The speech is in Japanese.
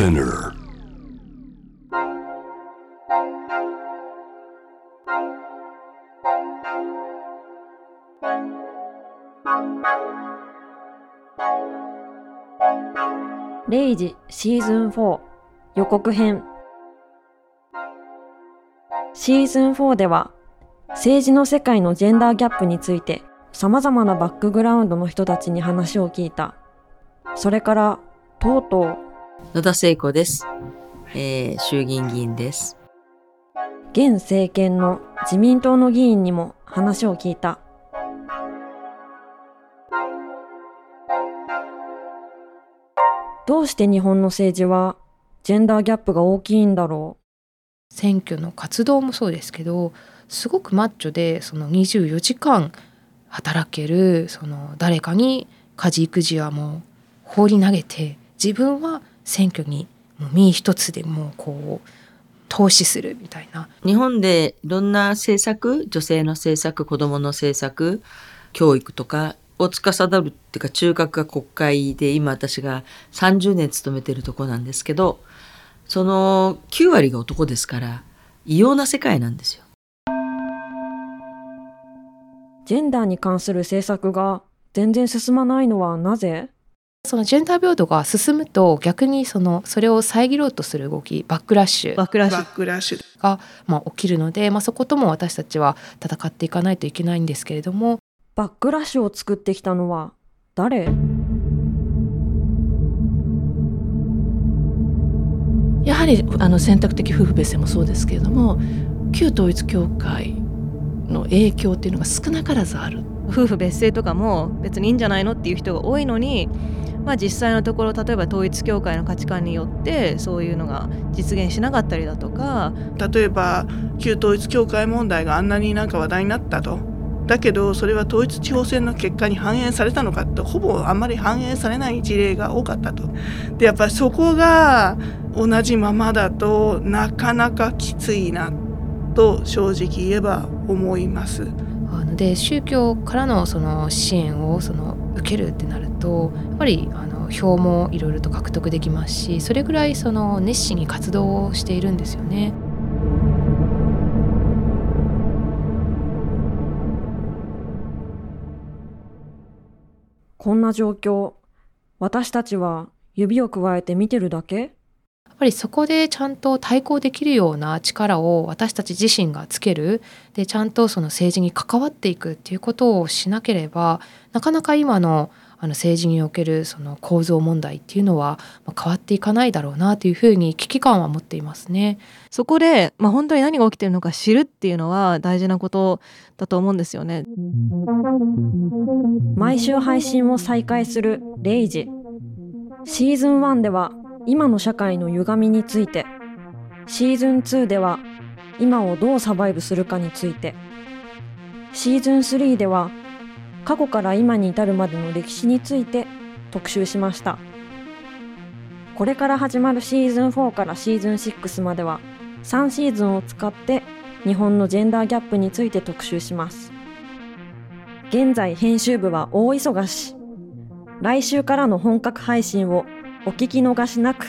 Spinner. レイジシーズン4予告編シーズン4では政治の世界のジェンダーギャップについて様々なバックグラウンドの人たちに話を聞いた。それから、とうとう、野田聖子です。えー、衆議院議員です。現政権の自民党の議員にも話を聞いた。どうして日本の政治はジェンダーギャップが大きいんだろ選挙の活動もそうですけどすごくマッチョでその24時間働けるその誰かに家事育児はもう放り投げて自分は選挙にもう身一つでもうこう投資するみたいな日本でいろんな政策、女性の政策、子供の政策、教育とかを司るっていうか中核が国会で今私が30年勤めてるとこなんですけど、その9割が男ですから異様な世界なんですよ。うジェンダーに関する政策が全然進まないのはなぜ？そのジェンダー平等が進むと逆にそのそれを遮ろうとする動きバックラッシュ。バックラッシュ。が、まあ、起きるので、まあ、そことも私たちは戦っていかないといけないんですけれども。バックラッシュを作ってきたのは誰？やはりあの選択的夫婦別姓もそうですけれども旧統一教会の影響っていうのが少なからずある。夫婦別姓とかも別にいいんじゃないのっていう人が多いのに、まあ、実際のところ例えば統一教会の価値観によってそういうのが実現しなかったりだとか。例えば旧統一教会問題があんなになんか話題になったと。だけどそれは統一地方選の結果に反映されたのかってほぼあんまり反映されない事例が多かったと。でやっぱりそこが同じままだとなかなかきついなと正直言えば思います。で宗教からのその支援をその受けるってなるとやっぱりあの票もいろいろと獲得できますしそれぐらいその熱心に活動をしているんですよね。こんな状況私たちは指をくわえて見てるだけ？ぱりそこでちゃんと対抗できるような力を私たち自身がつけるでちゃんとその政治に関わっていくっていうことをしなければなかなか今のあの政治におけるその構造問題っていうのはまあ変わっていかないだろうなというふうに危機感は持っていますね。そこで、まあ、本当に何が起きてるのか知るっていうのは大事なことだと思うんですよね。毎週配信を再開する「レイジ」シーズン1では今の社会の歪みについて。シーズン2では今をどうサバイブするかについて。シーズン3では過去から今に至るまでの歴史について特集しました。これから始まるシーズン4からシーズン6までは3シーズンを使って日本のジェンダーギャップについて特集します。現在編集部は大忙し。来週からの本格配信をお聞き逃しなく。